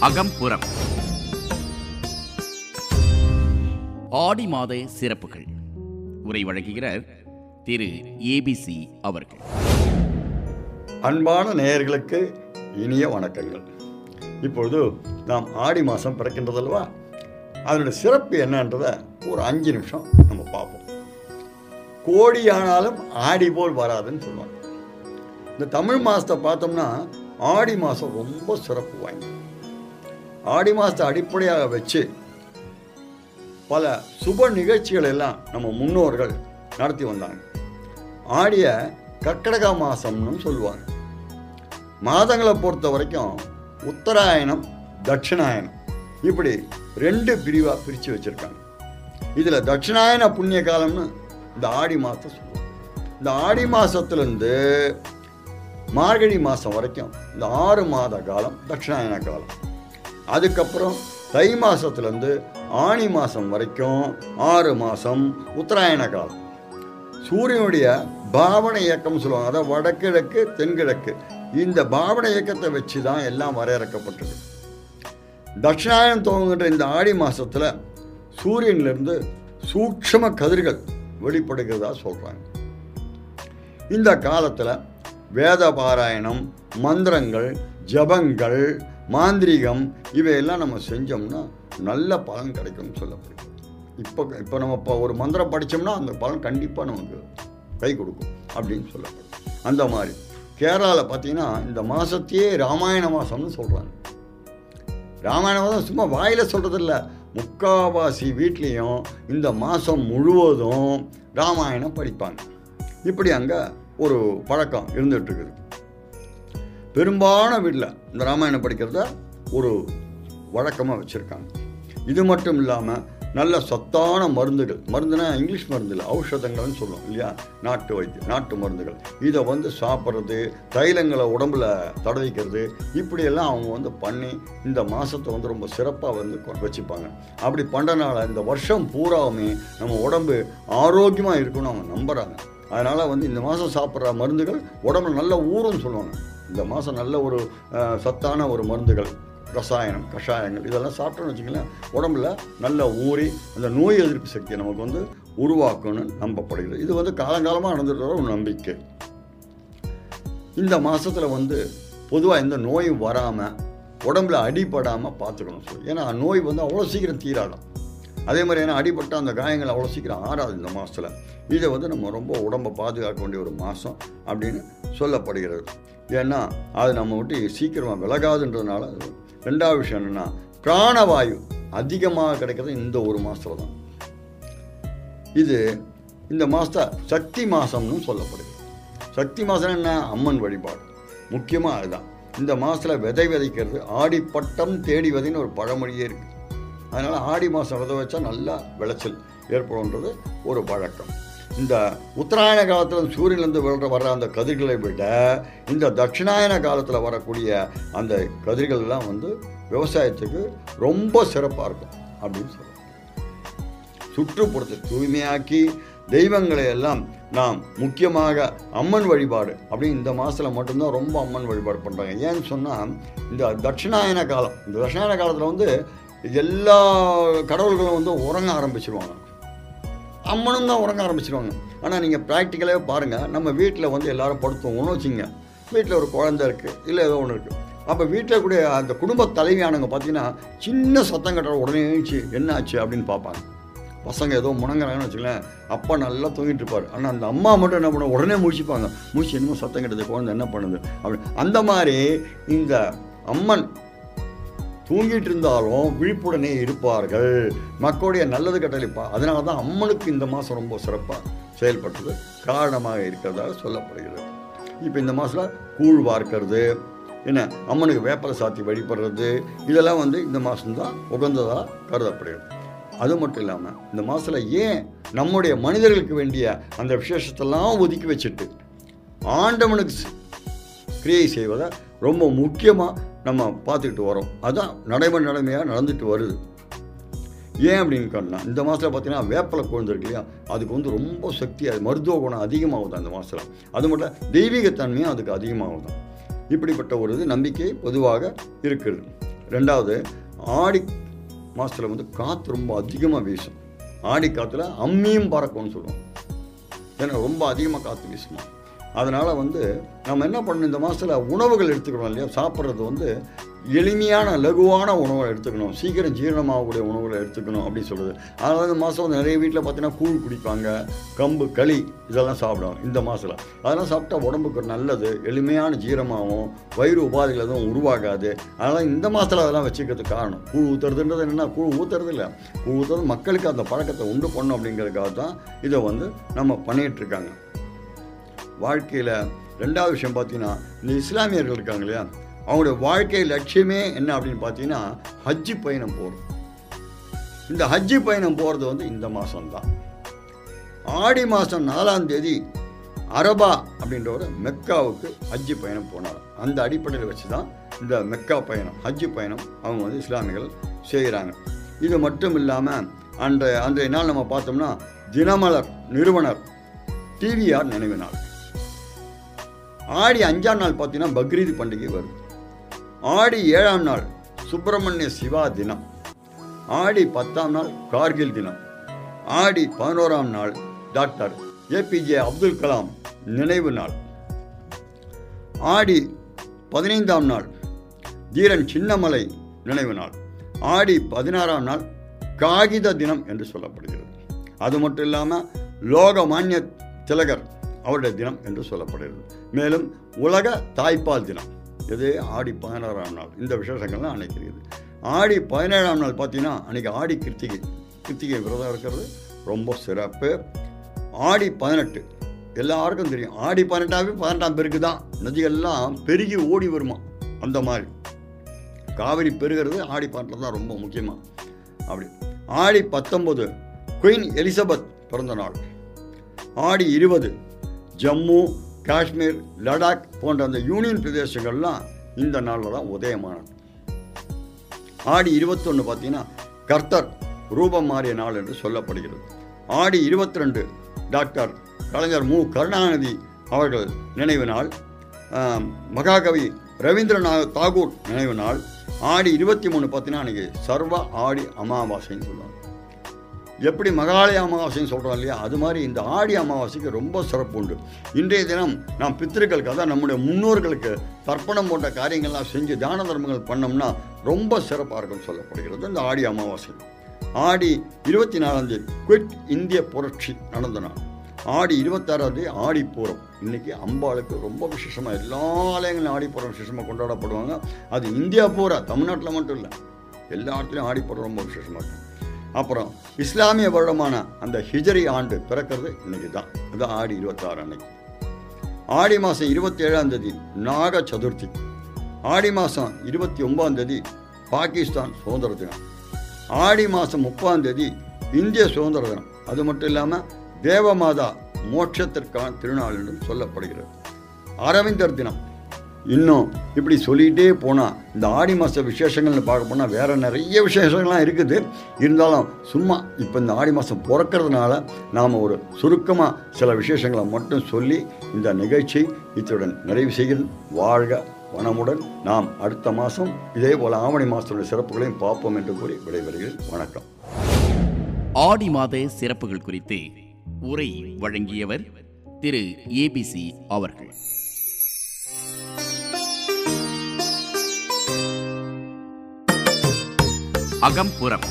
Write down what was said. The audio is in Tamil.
அகம்புறம். ஆடி மாத சிறப்புகள். உரை வழங்குகிறார் திரு ஏபிசி அவர்கள். அன்பான நேயர்களுக்கு இனிய வணக்கங்கள். இப்பொழுது நாம் ஆடி மாதம் பிறக்கின்றதல்வா அதனுடைய சிறப்பு என்னன்றதை ஒரு அஞ்சு நிமிஷம் நம்ம பார்ப்போம். கோடி ஆனாலும் ஆடி போல் வராதுன்னு சொல்லுவாங்க. இந்த தமிழ் மாதத்தை பார்த்தோம்னா ஆடி மாதம் ரொம்ப சிறப்பு வாய்ந்தது. ஆடி மாதத்தை அடிப்படையாக வச்சு பல சுப நிகழ்ச்சிகள் எல்லாம் நம்ம முன்னோர்கள் நடத்தி வந்தாங்க. ஆடிய கர்க்கடக மாதம்னு சொல்லுவாங்க. மாதங்களை பொறுத்த வரைக்கும் உத்தராயணம் தட்சிணாயனம் இப்படி ரெண்டு பிரிவாக பிரித்து வச்சுருக்காங்க. இதில் தட்சிணாயன புண்ணிய காலம்னு இந்த ஆடி மாதத்தை சொல்லுவாங்க இந்த ஆடி மாதத்துலேருந்து மார்கழி மாதம் வரைக்கும் இந்த ஆறு மாத காலம் தட்சிணாயன காலம். அதுக்கப்புறம் தை மாதத்துலேருந்து ஆணி மாதம் வரைக்கும் ஆறு மாதம் உத்தராயண காலம். சூரியனுடைய பாவன இயக்கம் சொல்லுவாங்க. அதாவது வடகிழக்கு தென்கிழக்கு. இந்த பாவன இயக்கத்தை வச்சு தான் எல்லாம் வரையறுக்கப்பட்டது. தட்சிணாயனம் துவங்குகின்ற இந்த ஆடி மாதத்தில் சூரியன்லேருந்து சூட்சம கதிர்கள் வெளிப்படுகிறதா சொல்கிறாங்க இந்த காலத்தில் வேத பாராயணம் மந்திரங்கள் ஜபங்கள் மாந்திரீகம் இவையெல்லாம் நம்ம செஞ்சோம்னா நல்ல பலன் கிடைக்கும்னு சொல்லப்படுது. இப்போ இப்போ நம்ம இப்போ ஒரு மந்திரம் படித்தோம்னா அந்த பலன் கண்டிப்பாக நமக்கு கை கொடுக்கும் அப்படின்னு சொல்லப்படுது. அந்த மாதிரி கேரளாவில் பார்த்தீங்கன்னா இந்த மாதத்தையே ராமாயண மாதம்னு சொல்கிறாங்க ராமாயண மாதம் சும்மா வாயில் சொல்கிறதில்ல முக்காவாசி வீட்லேயும் இந்த மாதம் முழுவதும் ராமாயணம் படிப்பாங்க. இப்படி அங்கே ஒரு பழக்கம் இருந்துகிட்ருக்குது. பெரும்பாலான வீட்டில் இந்த ராமாயணம் படிக்கிறத ஒரு வழக்கமாக வச்சுருக்காங்க. இது மட்டும் இல்லாமல் நல்ல சத்தான மருந்துகள். மருந்துனா இங்கிலீஷ் மருந்து இல்லை ஔஷதங்கள்னு சொல்லுவோம் இல்லையா? நாட்டு வைத்தியம் நாட்டு மருந்துகள். இதை வந்து சாப்பிட்றது தைலங்களை உடம்புல தடவிக்கிறது இப்படியெல்லாம் அவங்க வந்து பண்ணி இந்த மாதத்தை வந்து ரொம்ப சிறப்பாக வந்து கொ- வச்சுப்பாங்க. அப்படி பண்ணுறனால இந்த வருஷம் பூராவுமே நம்ம உடம்பு ஆரோக்கியமாக இருக்குன்னு அவங்க நம்புகிறாங்க அதனால் வந்து இந்த மாதம் சாப்பிட்ற மருந்துகள் உடம்புல நல்ல ஊறும்னு சொல்லுவாங்க. இந்த மாதம் நல்ல ஒரு சத்தான ஒரு மருந்துகள். ரசாயனம் கஷாயங்கள் இதெல்லாம் சாப்பிட்டோம்னு வச்சிங்களேன் உடம்புல நல்ல ஊறி அந்த நோய் எதிர்ப்பு சக்தியை நமக்கு வந்து உருவாக்கும்னு நம்பப்படுகிறது. இது வந்து காலங்காலமாக நடந்துட்டு வர ஒரு நம்பிக்கை. இந்த மாதத்தில் வந்து பொதுவாக எந்த நோயும் வராமல் உடம்புல அடிபடாமல் பார்த்துக்கணும் சொல்லி. ஏன்னா நோய் வந்து அவ்வளோ சீக்கிரம் தீராடும் அதே மாதிரி ஏன்னா அடிபட்ட அந்த காயங்கள் அவ்வளோ சீக்கிரம் ஆறாது இந்த மாதத்தில் இதை வந்து நம்ம ரொம்ப உடம்பை பாதுகாக்க வேண்டிய ஒரு மாதம் அப்படின்னு சொல்லப்படுகிறது. ஏன்னா அது நம்ம விட்டு சீக்கிரமாக விலகாதுன்றதுனால அது ரெண்டாவது விஷயம் என்னென்னா பிராணவாயு அதிகமாக கிடைக்கிறது இந்த ஒரு மாதத்தில் தான் இது இந்த மாதத்தை சக்தி மாதம்னு சொல்லப்படுது. சக்தி மாதம் என்ன? அம்மன் வழிபாடு. முக்கியமாக அதுதான். இந்த மாதத்தில் விதை விதைக்கிறது ஆடிப்பட்டம் தேடி விதைன்னு ஒரு பழமொழியே இருக்குது அதனால் ஆடி மாதம் விதை வச்சா நல்லா விளைச்சல் ஏற்படும்ன்றது ஒரு வழக்கம் இந்த உத்தராயண காலத்தில் சூரியன்லேருந்து விழுற வர்ற அந்த கதிர்களை விட இந்த தட்சிணாயன காலத்தில் வரக்கூடிய அந்த கதிர்கள் எல்லாம் வந்து விவசாயத்துக்கு ரொம்ப சிறப்பாக இருக்கும் அப்படின்னு சொல்லுவாங்க சுற்றுப்புறத்தை தூய்மையாக்கி தெய்வங்களை எல்லாம் நாம் முக்கியமாக அம்மன் வழிபாடு அப்படின்னு இந்த மாதத்தில் மட்டும்தான் ரொம்ப அம்மன் வழிபாடு பண்ணுறாங்க ஏன்னு சொன்னால் இந்த தட்சிணாயன காலம் இந்த தட்சிணாயன காலத்தில் வந்து எல்லா கடவுள்களும் வந்து உறங்க ஆரம்பிச்சிருவாங்க. அம்மனும் தான் உறங்க ஆரம்பிச்சிருவாங்க. ஆனால் நீங்கள் ப்ராக்டிக்கலாகவே பாருங்கள் நம்ம வீட்டில் வந்து எல்லோரும் படுத்துவோம்னு வச்சுங்க வீட்டில் ஒரு குழந்தை இருக்குது இல்லை ஏதோ ஒன்று இருக்குது அப்போ வீட்டில் கூட அந்த குடும்ப தலைவியானவங்க பார்த்தீங்கன்னா சின்ன சத்தம் கட்டுற உடனே எழுந்துச்சு என்ன ஆச்சு? அப்படின்னு பார்ப்பாங்க. பசங்க ஏதோ முணங்குறாங்கன்னு வச்சுங்களேன் அப்பா நல்லா தூங்கிட்டு இருப்பார். ஆனால் அந்த அம்மா மட்டும் என்ன பண்ண உடனே முடிச்சுப்பாங்க முடிச்சு என்னமோ சத்தம் கிட்டது குழந்தை என்ன பண்ணுது? அப்படி அந்த மாதிரி இந்த அம்மன் தூங்கிட்டு இருந்தாலும் விழிப்புடனே இருப்பார்கள். மக்களுடைய நல்லது கட்டளிப்பா அதனால தான் அம்மனுக்கு இந்த மாதம் ரொம்ப சிறப்பாக செயல்பட்டது. காரணமாக இருக்கிறதாக சொல்லப்படுகிறது. இப்போ இந்த மாதத்தில் கூழ் வார்க்கிறது என்ன அம்மனுக்கு வேப்பலை சாத்தி வழிபடுறது இதெல்லாம் வந்து இந்த மாதம்தான் உகந்ததாக கருதப்படுகிறது. அது மட்டும் இல்லாமல் இந்த மாதத்தில் ஏன் நம்முடைய மனிதர்களுக்கு வேண்டிய அந்த விசேஷத்தெல்லாம் ஒதுக்கி வச்சுட்டு ஆண்டவனுக்கு கிரியை செய்வதை ரொம்ப முக்கியமாக நம்ம பார்த்துக்கிட்டு வரோம். அதுதான் நடைமுறை நிலைமையாக நடந்துட்டு வருது. ஏன் அப்படின்னு சொன்னால் இந்த மாதத்தில் பார்த்தீங்கன்னா வேப்பலை கொழுந்து இருக்கு இல்லையா? அதுக்கு வந்து ரொம்ப சக்தி அது மருத்துவ குணம் அதிகமாகுது அந்த மாதத்தில் அது மட்டும் தெய்வீகத்தன்மையும் அதுக்கு அதிகமாகுது. இப்படிப்பட்ட ஒரு இது நம்பிக்கை பொதுவாக இருக்குது. ரெண்டாவது ஆடி மாதத்தில் வந்து காற்று ரொம்ப அதிகமாக வீசும். ஆடி காற்றுல அம்மியும் பறக்கும்னு சொல்லுவோம் ஏன்னா ரொம்ப அதிகமாக காற்று வீசுமா? அதனால் வந்து நம்ம என்ன பண்ணணும் இந்த மாதத்தில் உணவுகள் எடுத்துக்கணும் இல்லையா? சாப்பிட்றது வந்து எளிமையான லகுவான உணவை எடுத்துக்கணும். சீக்கிரம் ஜீரணமாகக்கூடிய உணவுகளை எடுத்துக்கணும் அப்படின்னு சொல்லுது அதனால் இந்த மாதம் வந்து நிறைய வீட்டில் பார்த்தீங்கன்னா கூழ் குடிப்பாங்க கம்பு களி இதெல்லாம் சாப்பிடும் இந்த மாதத்தில் அதெல்லாம் சாப்பிட்டா உடம்புக்கு நல்லது எளிமையான ஜீரமாகவும் வயிறு உபாதைகள் எதுவும் உருவாகாது. அதனால் இந்த மாதத்தில் அதெல்லாம் வச்சுக்கிறதுக்கு காரணம். கூழ் ஊற்றுறதுன்றது என்னென்னா கூழ் ஊற்றுறது இல்லை. கூழ் ஊற்றுறது மக்களுக்கு அந்த பழக்கத்தை உண்டு பண்ணும் அப்படிங்கிறதுக்காக தான் இதை வந்து நம்ம பண்ணிகிட்டு இருக்காங்க. வாழ்க்கையில் ரெண்டாவது விஷயம் பார்த்தீங்கன்னா இந்த இஸ்லாமியர்கள் இருக்காங்க இல்லையா? அவங்களுடைய வாழ்க்கை லட்சியமே என்ன அப்படின்னு பார்த்தீங்கன்னா ஹஜ்ஜி பயணம் போகிறது இந்த ஹஜ்ஜி பயணம் போகிறது வந்து இந்த மாதம்தான் ஆடி மாதம் நாலாம் தேதி அரபா அப்படின்றவர் மெக்காவுக்கு ஹஜ்ஜி பயணம் போனார் அந்த அடிப்படையில் வச்சு தான் இந்த மெக்கா பயணம் ஹஜ்ஜி பயணம் அவங்க வந்து இஸ்லாமியர்கள் செய்கிறாங்க இது மட்டும் இல்லாமல் அன்றைய அன்றைய நாள் நம்ம பார்த்தோம்னா தினமலர் நிறுவனர் டிவிஆர் நினைவு நாள். ஆடி அஞ்சாம் நாள் பார்த்தீங்கன்னா பக்ரீத் பண்டிகை வருது. ஆடி ஏழாம் நாள் சுப்பிரமணிய சிவா தினம். ஆடி பத்தாம் நாள் கார்கில் தினம். ஆடி பதினோராம் நாள் டாக்டர் ஏபிஜே அப்துல் கலாம் நினைவு நாள். ஆடி பதினைந்தாம் நாள் தீரன் சின்னமலை நினைவு நாள். ஆடி பதினாறாம் நாள் காகித தினம் என்று சொல்லப்படுகிறது. அது மட்டும் இல்லாமல் லோகமானிய திலகர் அவருடைய தினம் என்று சொல்லப்படுகிறது. மேலும் உலக தாய்ப்பால் தினம். இது ஆடி பதினாறாம் நாள். இந்த விசேஷங்கள்லாம் அன்னைக்கு ஆடி பதினேழாம் நாள் பார்த்தீங்கன்னா அன்றைக்கி ஆடி கிருத்திகை. கிருத்திகை விரதம் இருக்கிறது. ரொம்ப சிறப்பு. ஆடி பதினெட்டு. எல்லாருக்கும் தெரியும். ஆடி பதினெட்டாவே பதினெட்டாம் பேருக்கு தான். நதிகள்லாம் பெருகி ஓடி வருமா? அந்த மாதிரி. காவிரி பெருகிறது. ஆடி பதினெட்டு தான் ரொம்ப முக்கியமாக அப்படி. ஆடி பத்தொம்பது குயின் எலிசபெத் பிறந்த நாள். ஆடி இருபது. ஜம்மு காஷ்மீர் லடாக் போன்ற அந்த யூனியன் பிரதேசங்கள்லாம் இந்த நாளில் தான் உதயமானது. ஆடி இருபத்தொன்று பார்த்தீங்கன்னா கர்த்தர் ரூபம் மாறிய நாள் என்று சொல்லப்படுகிறது. ஆடி இருபத்தி ரெண்டு டாக்டர் கலைஞர் மு. கருணாநிதி அவர்கள் நினைவு நாள். மகாகவி ரவீந்திரநாத் தாகூர் நினைவு நாள். ஆடி இருபத்தி மூணு பார்த்தீங்கன்னா அன்றைக்கி சர்வ ஆடி அமாவாசைன்னு சொல்லுவாங்க. எப்படி மகாலய அமாவாசைன்னு சொல்கிறோம் இல்லையா? அது மாதிரி இந்த ஆடி அமாவாசைக்கு ரொம்ப சிறப்பு உண்டு. இன்றைய தினம் நாம் பித்திருக்களுக்கு அதான் நம்முடைய முன்னோர்களுக்கு தர்ப்பணம் போன்ற காரியங்கள்லாம் செஞ்சு தான தர்மங்கள் பண்ணோம்னா ரொம்ப சிறப்பாக இருக்கும்னு சொல்லப்படுகிறது இந்த ஆடி அமாவாசை. ஆடி இருபத்தி நாலாம் தேதி குவிட் இந்திய புரட்சி நடந்த நாள். ஆடி இருபத்தாறாம் தேதி ஆடிப்பூரம் இன்னைக்கு அம்பாளுக்கு ரொம்ப விசேஷமாக எல்லா ஆலயங்களும் ஆடிப்பூரம் விசேஷமாக கொண்டாடப்படுவாங்க. அது இந்தியா பூரா தமிழ்நாட்டில் மட்டும் இல்லை எல்லா இடத்துலையும் ஆடிப்பூரம் ரொம்ப விசேஷமாக இருக்கும். அப்புறம் இஸ்லாமிய வருடமான அந்த ஹிஜரி ஆண்டு பிறக்கிறது இன்னைக்கு தான். அது ஆடி இருபத்தாறு அன்னைக்கு. ஆடி மாதம் இருபத்தி ஏழாம் தேதி நாக சதுர்த்தி. ஆடி மாதம் இருபத்தி ஒன்பதாம் தேதி பாகிஸ்தான் சுதந்திர தினம். ஆடி மாதம் முப்பதாம் தேதி இந்திய சுதந்திர தினம். அது மட்டும் இல்லாமல் தேவமாதா மோட்சத்திற்கான திருநாள் என்றும் சொல்லப்படுகிறது. அரவிந்தர் தினம். இன்னும் இப்படி சொல்லிகிட்டே போனால் இந்த ஆடி மாத விசேஷங்கள்னு பார்க்க போனால் வேறு நிறைய விசேஷங்கள்லாம் இருக்குது. இருந்தாலும் சும்மா இப்போ இந்த ஆடி மாதம் பிறக்கிறதுனால நாம் ஒரு சுருக்கமாக சில விசேஷங்களை மட்டும் சொல்லி இந்த நிகழ்ச்சி இத்துடன் நிறைவு செய்கிறது வாழ்க வனமுடன். நாம் அடுத்த மாதம் இதே போல் ஆவணி மாதத்துடைய சிறப்புகளையும் பார்ப்போம் என்று கூறி விடைபெறுகிறேன். வணக்கம். ஆடி மாத சிறப்புகள் குறித்து உரை வழங்கியவர் திரு ஏபிசி அவர்கள். அகம்புறம்.